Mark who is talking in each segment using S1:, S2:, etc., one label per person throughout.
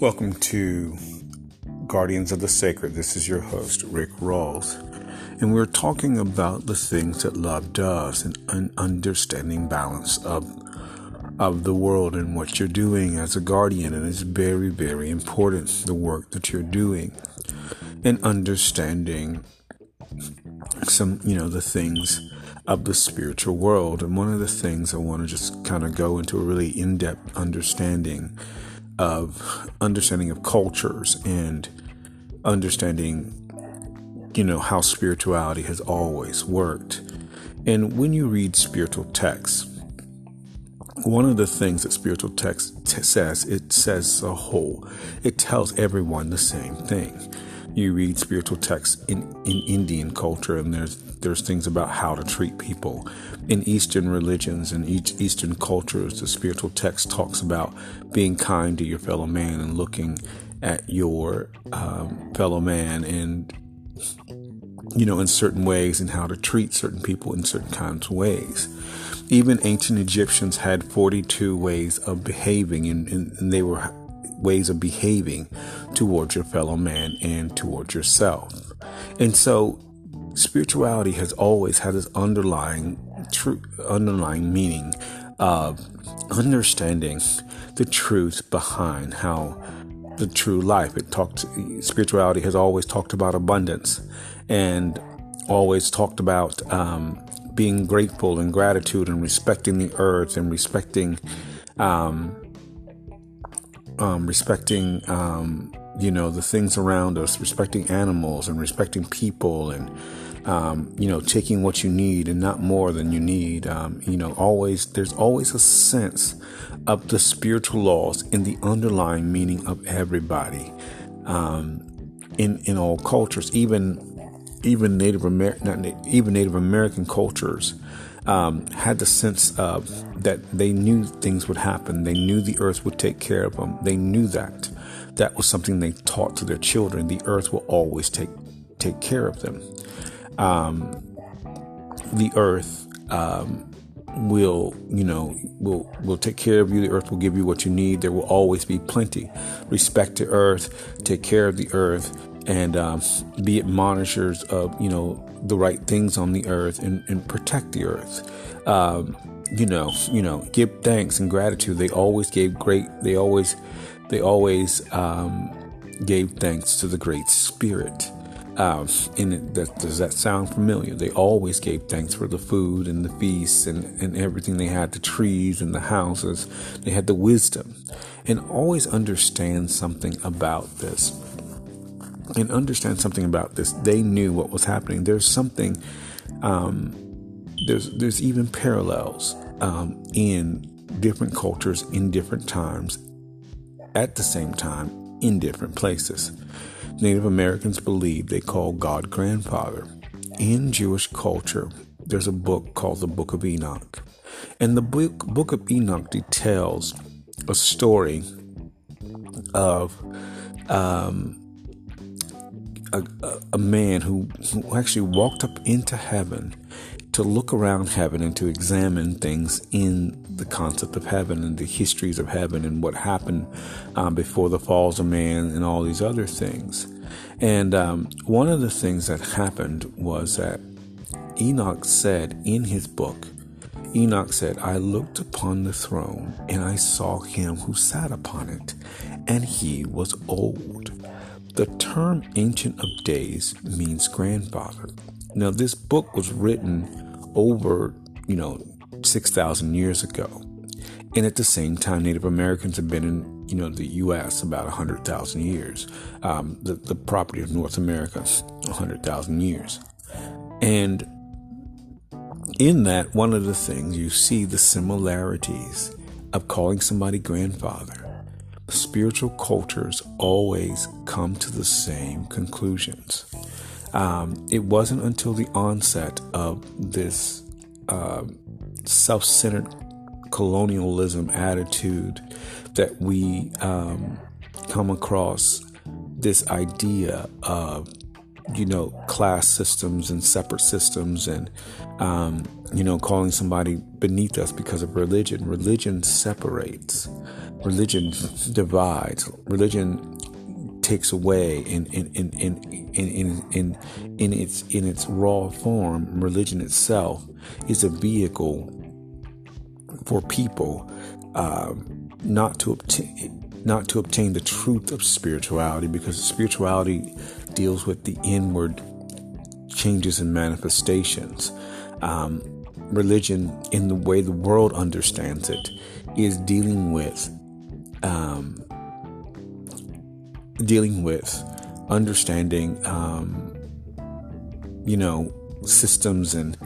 S1: Welcome to Guardians of the Sacred. This is your host, Rick Rawls. And we're talking about the things that love does and an understanding balance of of the world and what you're doing as a guardian. And it's very, very important, the work that you're doing. And understanding some, you know, the things of the spiritual world. And one of the things I want to just kind of go into a really in depth understanding of understanding of cultures and understanding, you know, how spirituality has always worked. And when you read spiritual texts, one of the things that spiritual text t- says, it says a whole, it tells everyone the same thing you read spiritual texts in, in Indian culture, and there's there's things about how to treat people. In Eastern religions and each Eastern cultures, the spiritual text talks about being kind to your fellow man and looking at your um, fellow man and you know in certain ways and how to treat certain people in certain kinds of ways. Even ancient Egyptians had 42 ways of behaving, and, and, and they were ways of behaving towards your fellow man and towards yourself. And so spirituality has always had this underlying true underlying meaning of understanding the truth behind how the true life. It talked spirituality has always talked about abundance and always talked about um, being grateful and gratitude and respecting the earth and respecting um, um, respecting, um, you know, the things around us, respecting animals and respecting people and, um, you know, taking what you need and not more than you need. Um, you know, always, there's always a sense of the spiritual laws in the underlying meaning of everybody. Um, in, in all cultures, even even Native American, even Native American cultures, um, had the sense of that they knew things would happen. They knew the earth would take care of them. They knew that. That was something they taught to their children. The earth will always take take care of them. Um, the earth um, will, you know, will will take care of you. The earth will give you what you need. There will always be plenty. Respect the earth. Take care of the earth and um, be admonishers of you know the right things on the earth and, and protect the earth. Um, you know, you know, give thanks and gratitude. They always gave great. They always, they always um, gave thanks to the Great Spirit. Um, and that, does that sound familiar? They always gave thanks for the food and the feasts and, and everything they had, the trees and the houses. They had the wisdom. And always understand something about this and understand something about this. They knew what was happening. There's something. Um, there's there's even parallels um, in different cultures in different times, at the same time in different places. Native Americans believe they call God grandfather. In Jewish culture, there's a book called the Book of Enoch, and the book Book of Enoch details a story of um, a, a, man who, who actually walked up into heaven to look around heaven and to examine things in the concept of heaven and the histories of heaven and what happened um, before the falls of man and all these other things. And um, one of the things that happened was that Enoch said in his book, Enoch said, I looked upon the throne and I saw him who sat upon it, and he was old the term Ancient of Days means grandfather. Now, this book was written over, you know, 6,000 years ago. And at the same time, Native Americans have been in, you know, the U.S. about 100,000 years. Um, the, the property of North America, 100,000 years. And in that, one of the things you see the similarities of calling somebody grandfather spiritual cultures always come to the same conclusions. Um, it wasn't until the onset of this uh, self centered colonialism attitude that we um, come across this idea of you know class systems and separate systems and um, you know calling somebody beneath us because of religion religion separates religion divides. Religion takes away in in in in in in, in its in its raw form. Religion itself is a vehicle for people um, not to obtain not to obtain the truth of spirituality because spirituality deals with the inward changes and manifestations. Um, religion, in the way the world understands it, is dealing with um, dealing with understanding, um, you know, systems and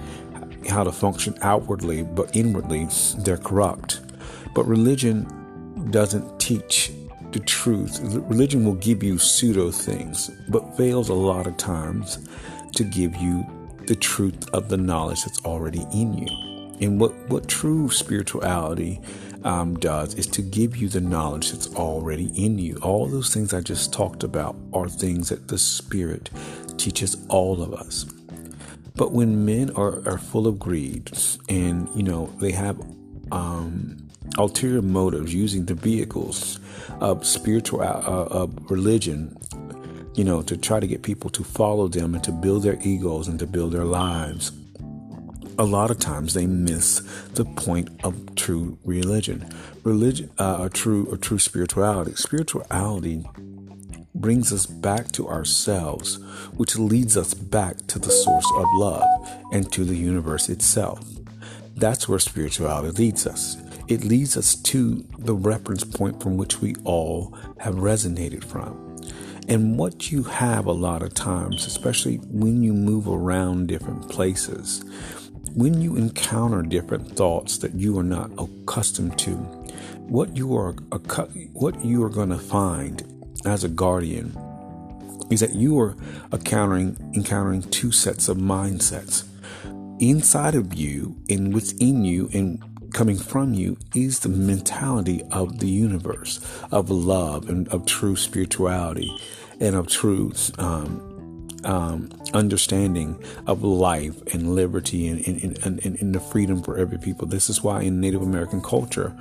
S1: how to function outwardly, but inwardly they're corrupt. But religion doesn't teach the truth. Religion will give you pseudo things, but fails a lot of times to give you the truth of the knowledge that's already in you. And what, what true spirituality um, does is to give you the knowledge that's already in you. All those things I just talked about are things that the Spirit teaches all of us. But when men are, are full of greed and, you know, they have um, ulterior motives using the vehicles of spiritual, uh, of religion, you know, to try to get people to follow them and to build their egos and to build their lives a lot of times they miss the point of true religion, religion, uh, true, a true spirituality. Spirituality brings us back to ourselves, which leads us back to the source of love and to the universe itself. That's where spirituality leads us. It leads us to the reference point from which we all have resonated from. And what you have a lot of times, especially when you move around different places, when you encounter different thoughts that you are not accustomed to, what you are what you are going to find as a guardian is that you are encountering encountering two sets of mindsets. Inside of you and within you and coming from you is the mentality of the universe, of love and of true spirituality and of truth. Um, um, understanding of life and liberty and, and, and, and, the freedom for every people. This is why in Native American culture,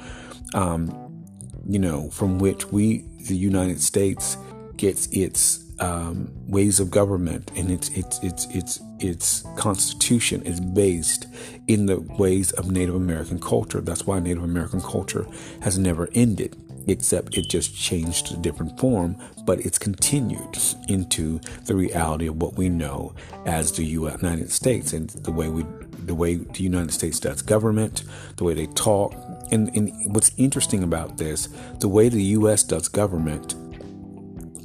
S1: um, you know, from which we, the United States, gets its um, ways of government and its its its its its constitution is based in the ways of Native American culture. That's why Native American culture has never ended except it just changed to a different form, but it's continued into the reality of what we know as the United States and the way we, the way the United States does government, the way they talk. And, and what's interesting about this, the way the U.S. does government,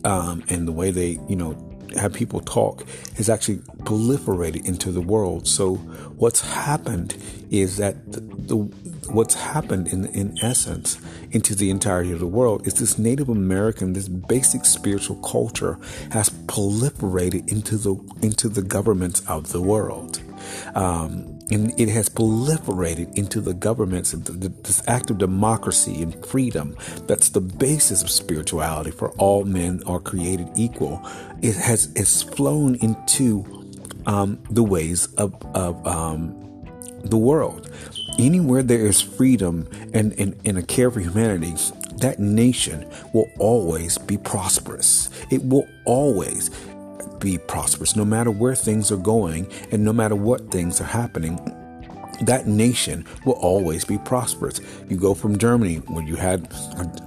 S1: um, and the way they, you know, have people talk has actually proliferated into the world. So what's happened is that the, the what's happened in in essence into the entirety of the world is this Native American, this basic spiritual culture has proliferated into the into the governments of the world. Um, and it has proliferated into the governments and this act of democracy and freedom that's the basis of spirituality for all men are created equal it has it's flown into um, the ways of, of um, the world anywhere there is freedom and, a care for humanity, that nation will always be prosperous. It will always be prosperous, no matter where things are going and no matter what things are happening. That nation will always be prosperous. You go from Germany, where you had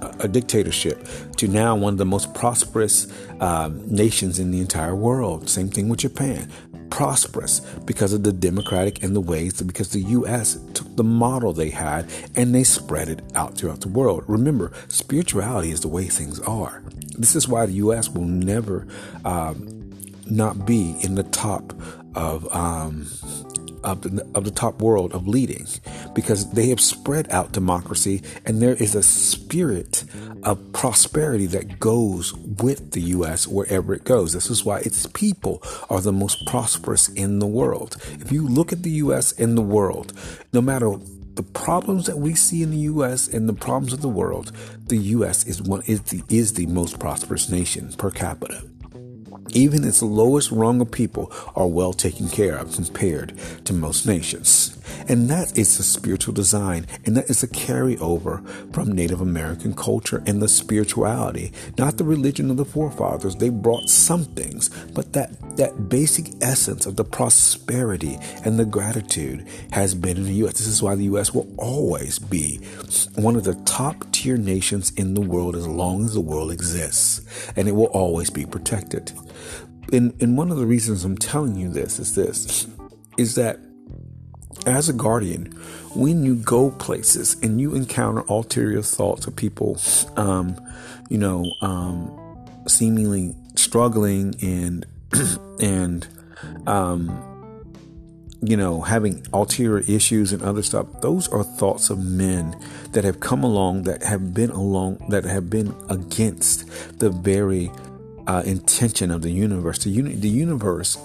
S1: a, a dictatorship, to now one of the most prosperous um, nations in the entire world. Same thing with Japan prosperous because of the democratic and the ways because the U.S. took the model they had and they spread it out throughout the world. Remember, spirituality is the way things are. This is why the U.S. will never um, not be in the top of um, of the, of the top world of leading because they have spread out democracy and there is a spirit of prosperity that goes with the U.S. wherever it goes. This is why its people are the most prosperous in the world. If you look at the U.S. and the world, no matter the problems that we see in the U.S. and the problems of the world, the U.S. is one is the is the most prosperous nation per capita. Even its lowest rung of people are well taken care of compared to most nations. And that is the spiritual design. And that is a carryover from Native American culture and the spirituality, not the religion of the forefathers. They brought some things, but that, that basic essence of the prosperity and the gratitude has been in the U.S. This is why the U.S. will always be one of the top tier nations in the world as long as the world exists. And it will always be protected. And, and one of the reasons I'm telling you this is this is that as a guardian, when you go places and you encounter ulterior thoughts of people, um, you know, um, seemingly struggling and and um, you know having ulterior issues and other stuff, those are thoughts of men that have come along that have been along that have been against the very uh, intention of the universe. The, uni- the universe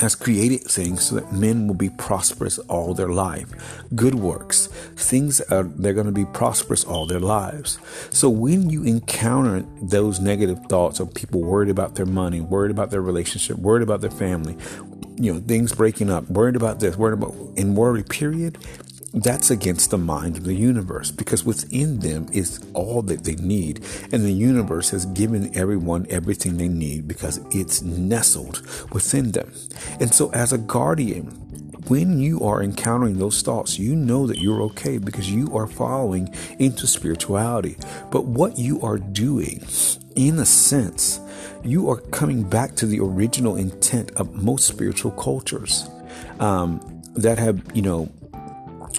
S1: has created things so that men will be prosperous all their life. Good works, things are they're going to be prosperous all their lives. So when you encounter those negative thoughts of people worried about their money, worried about their relationship, worried about their family, you know, things breaking up, worried about this, worried about in worry period, that's against the mind of the universe because within them is all that they need. And the universe has given everyone everything they need because it's nestled within them. And so, as a guardian, when you are encountering those thoughts, you know that you're okay because you are following into spirituality. But what you are doing, in a sense, you are coming back to the original intent of most spiritual cultures um, that have, you know,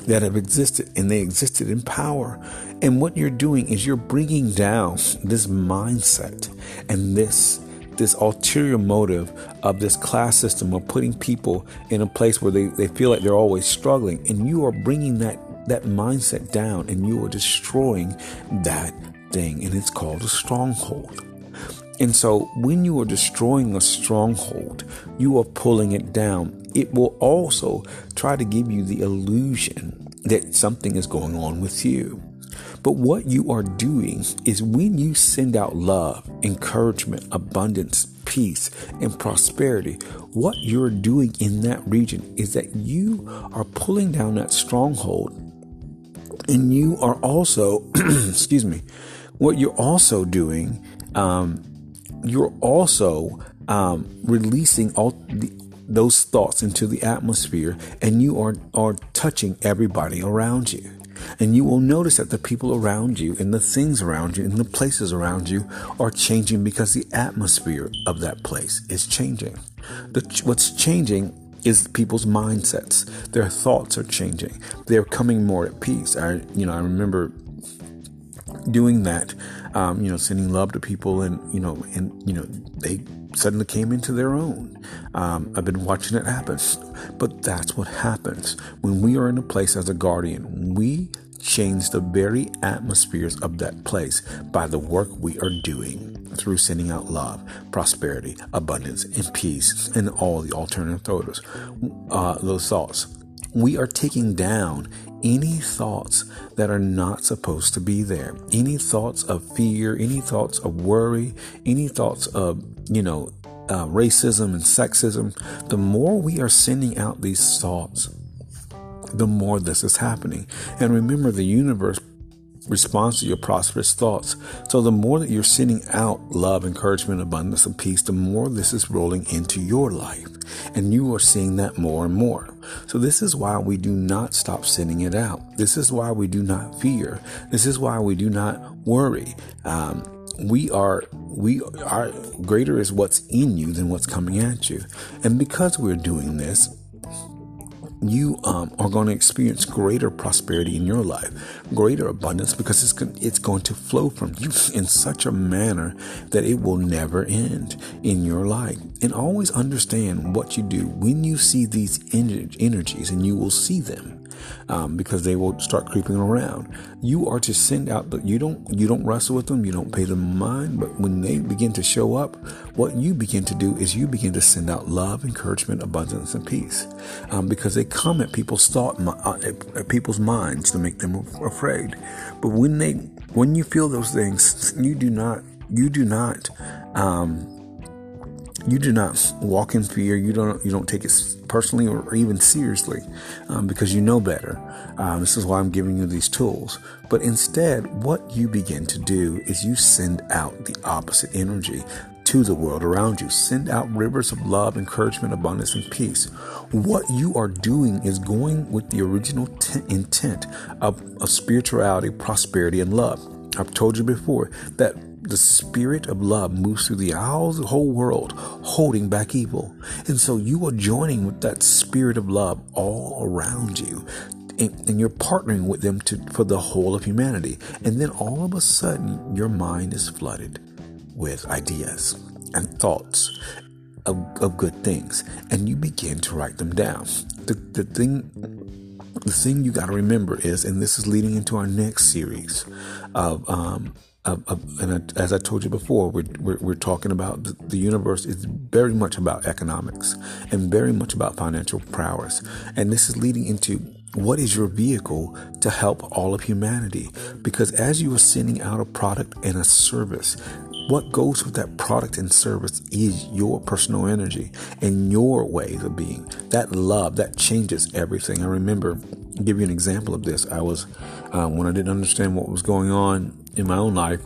S1: that have existed and they existed in power. And what you're doing is you're bringing down this mindset and this this ulterior motive of this class system of putting people in a place where they, they feel like they're always struggling. And you are bringing that that mindset down and you are destroying that thing and it's called a stronghold. And so when you are destroying a stronghold you are pulling it down it will also try to give you the illusion that something is going on with you. But what you are doing is when you send out love, encouragement, abundance, peace, and prosperity, what you're doing in that region is that you are pulling down that stronghold. And you are also, excuse me, what you're also doing, um, you're also um, releasing all the those thoughts into the atmosphere and you are, are touching everybody around you. And you will notice that the people around you and the things around you and the places around you are changing because the atmosphere of that place is changing. The, what's changing is people's mindsets. Their thoughts are changing. They're coming more at peace. I, you know, I remember doing that, um, you know, sending love to people and, you know, and, you know, they suddenly came into their own. Um, I've been watching it happen. But that's what happens when we are in a place as a guardian. We change the very atmospheres of that place by the work we are doing through sending out love, prosperity, abundance, and peace, and all the alternative thoughts. Uh, those thoughts. We are taking down any thoughts that are not supposed to be there. Any thoughts of fear, any thoughts of worry, any thoughts of, you know, uh, racism and sexism. The more we are sending out these thoughts, the more this is happening. And remember, the universe responds to your prosperous thoughts. So the more that you're sending out love, encouragement, abundance, and peace, the more this is rolling into your life. And you are seeing that more and more. So this is why we do not stop sending it out. This is why we do not fear. This is why we do not worry. Um, we are we are greater is what's in you than what's coming at you and because we're doing this you um, are going to experience greater prosperity in your life, greater abundance, because it's it's going to flow from you in such a manner that it will never end in your life. And always understand what you do when you see these energies, and you will see them um, because they will start creeping around. You are to send out, but you don't you don't wrestle with them, you don't pay them mind. But when they begin to show up, what you begin to do is you begin to send out love, encouragement, abundance, and peace, um, because they come at people's thought, uh, at people's minds to make them afraid. But when they when you feel those things, you do not you do not. Um, you do not walk in fear. You don't you don't take it personally or even seriously um, because you know better. Um, this is why I'm giving you these tools. But instead, what you begin to do is you send out the opposite energy to the world around you. Send out rivers of love, encouragement, abundance, and peace. What you are doing is going with the original t- intent of, of spirituality, prosperity, and love. I've told you before that the spirit of love moves through the whole world, holding back evil. And so you are joining with that spirit of love all around you. And, and you're partnering with them to, for the whole of humanity. And then all of a sudden, your mind is flooded with ideas and thoughts of, of good things. And you begin to write them down. The, the thing the thing you got to remember is, and this is leading into our next series of um, and as I told you before, we're, we're, we're talking about the, the, universe is very much about economics and very much about financial prowess. And this is leading into what is your vehicle to help all of humanity? Because as you are sending out a product and a service, what goes with that product and service is your personal energy and your ways of being. That love that changes everything. I remember, I'll give you an example of this. I was um, when I didn't understand what was going on in my own life.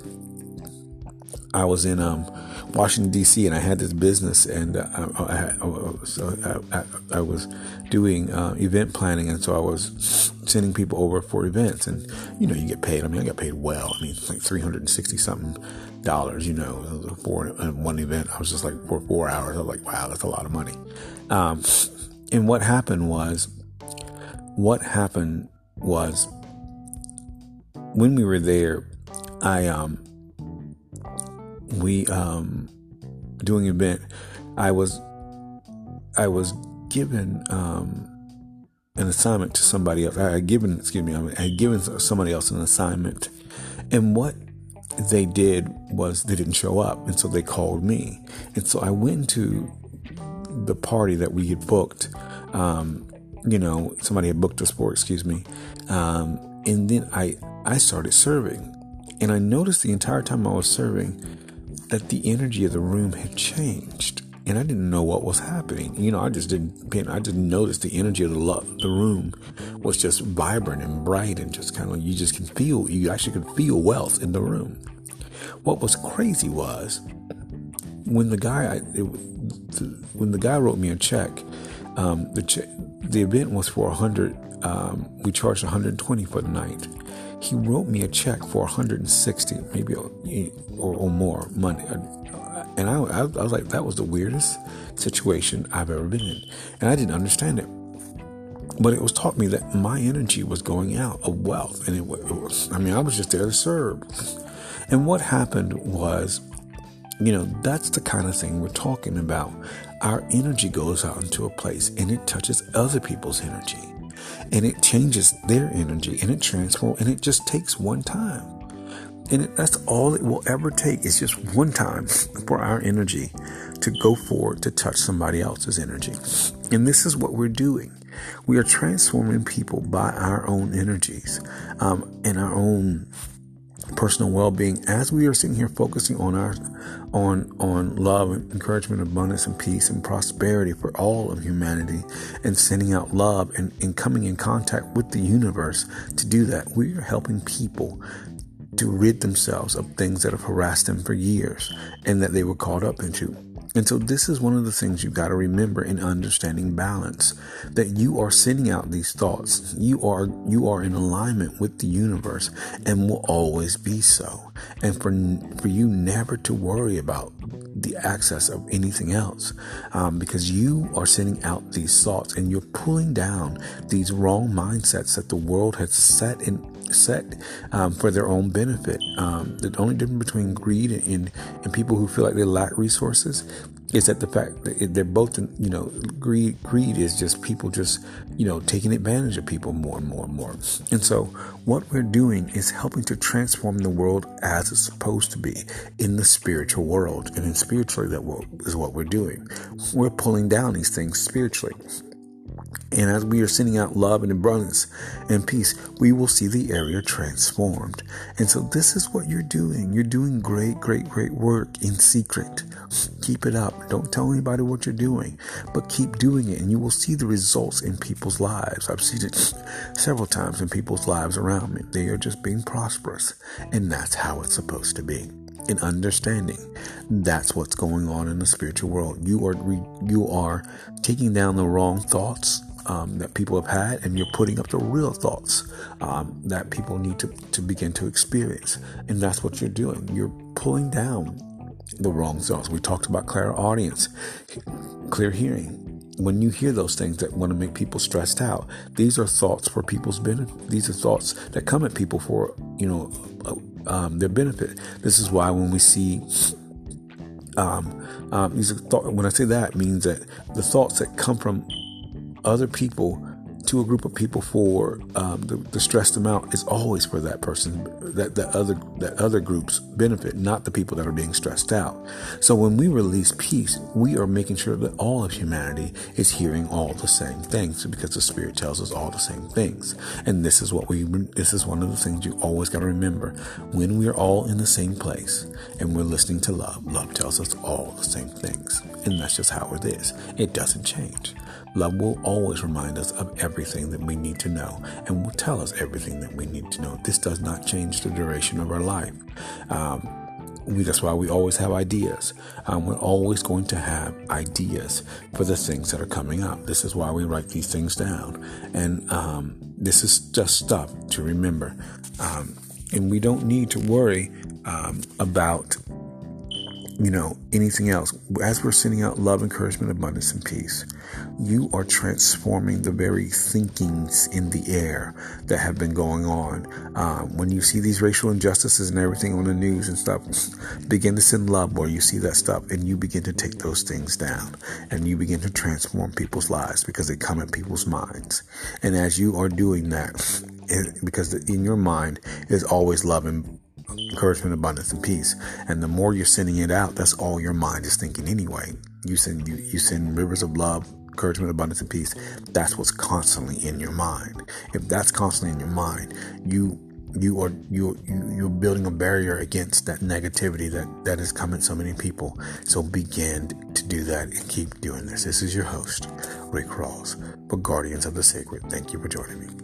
S1: I was in um, Washington D.C. and I had this business, and uh, I, I, I, I, was doing uh, event planning, and so I was sending people over for events, and you know you get paid. I mean, I got paid well. I mean, like three hundred and sixty something dollars. You know, for one event, I was just like for four hours. I was like, wow, that's a lot of money. Um, and what happened was, what happened was when we were there, I um we um doing an event, I was I was given um an assignment to somebody else. I had given excuse me, I had given somebody else an assignment, and what they did was they didn't show up, and so they called me, and so I went to the party that we had booked. Um, you know, somebody had booked us for, excuse me, um, and then I I started serving, and I noticed the entire time I was serving that the energy of the room had changed. And I didn't know what was happening. You know, I just didn't. I didn't notice the energy of the the room was just vibrant and bright and just kind of you just can feel. You actually could feel wealth in the room. What was crazy was when the guy it, when the guy wrote me a check. Um, the che- the event was for a hundred. Um, we charged 120 for the night he wrote me a check for 160 maybe or, or more money and I, I, was like that was the weirdest situation i've ever been in. And i didn't understand it. But it was taught me that my energy was going out of wealth. And it, it was i mean i was just there to serve. And what happened was you know that's the kind of thing we're talking about. Our energy goes out into a place and it touches other people's energy. And it changes their energy and it transforms and it just takes one time. And that's all it will ever take is just one time for our energy to go forward to touch somebody else's energy. And this is what we're doing. We are transforming people by our own energies um, and our own personal well-being as we are sitting here focusing on our on on love and encouragement abundance and peace and prosperity for all of humanity and sending out love and, and coming in contact with the universe to do that we are helping people to rid themselves of things that have harassed them for years and that they were caught up into and so this is one of the things you've got to remember in understanding balance that you are sending out these thoughts. You are you are in alignment with the universe and will always be so. And for for you never to worry about the access of anything else um, because you are sending out these thoughts and you're pulling down these wrong mindsets that the world has set in set um, for their own benefit. Um, the only difference between greed and, and people who feel like they lack resources is that the fact that they're both, you know, greed. Greed is just people just, you know, taking advantage of people more and more and more. And so, what we're doing is helping to transform the world as it's supposed to be in the spiritual world, and in spiritually that is what we're doing. We're pulling down these things spiritually. And as we are sending out love and abundance and peace, we will see the area transformed. And so this is what you're doing. You're doing great, great, great work in secret. Keep it up. Don't tell anybody what you're doing, but keep doing it and you will see the results in people's lives. I've seen it several times in people's lives around me. They are just being prosperous. And that's how it's supposed to be in understanding. That's what's going on in the spiritual world. You are you are taking down the wrong thoughts um, that people have had, and you're putting up the real thoughts um, that people need to, to begin to experience. And that's what you're doing. You're pulling down the wrong thoughts. We talked about clairaudience, clear hearing. When you hear those things that want to make people stressed out, these are thoughts for people's benefit. These are thoughts that come at people for, you know, uh, um, their benefit. This is why when we see um, um, these thought, when I say that means that the thoughts that come from other people to a group of people for um, the, the, stressed amount is always for that person that the other that other groups benefit not the people that are being stressed out. So when we release peace we are making sure that all of humanity is hearing all the same things because the spirit tells us all the same things. And this is what we this is one of the things you always got to remember. When we're all in the same place and we're listening to love love tells us all the same things. And that's just how it is. It doesn't change Love will always remind us of everything that we need to know and will tell us everything that we need to know. This does not change the duration of our life. Um, we, that's why we always have ideas. Um, we're always going to have ideas for the things that are coming up. This is why we write these things down. And um, this is just stuff to remember. Um, and we don't need to worry um, about you know, anything else. As we're sending out love, encouragement, abundance, and peace, you are transforming the very thinkings in the air that have been going on. Um, when you see these racial injustices and everything on the news and stuff, begin to send love where you see that stuff and you begin to take those things down and you begin to transform people's lives because they come in people's minds. And as you are doing that, because in your mind is always love and encouragement, abundance, and peace. And the more you're sending it out, that's all your mind is thinking anyway. You send you, you send rivers of love, encouragement, abundance, and peace. That's what's constantly in your mind. If that's constantly in your mind, you you are you, you you're building a barrier against that negativity that that is coming so many people. So begin to do that and keep doing this. This is your host, Rick Rawls, for Guardians of the Sacred. Thank you for joining me.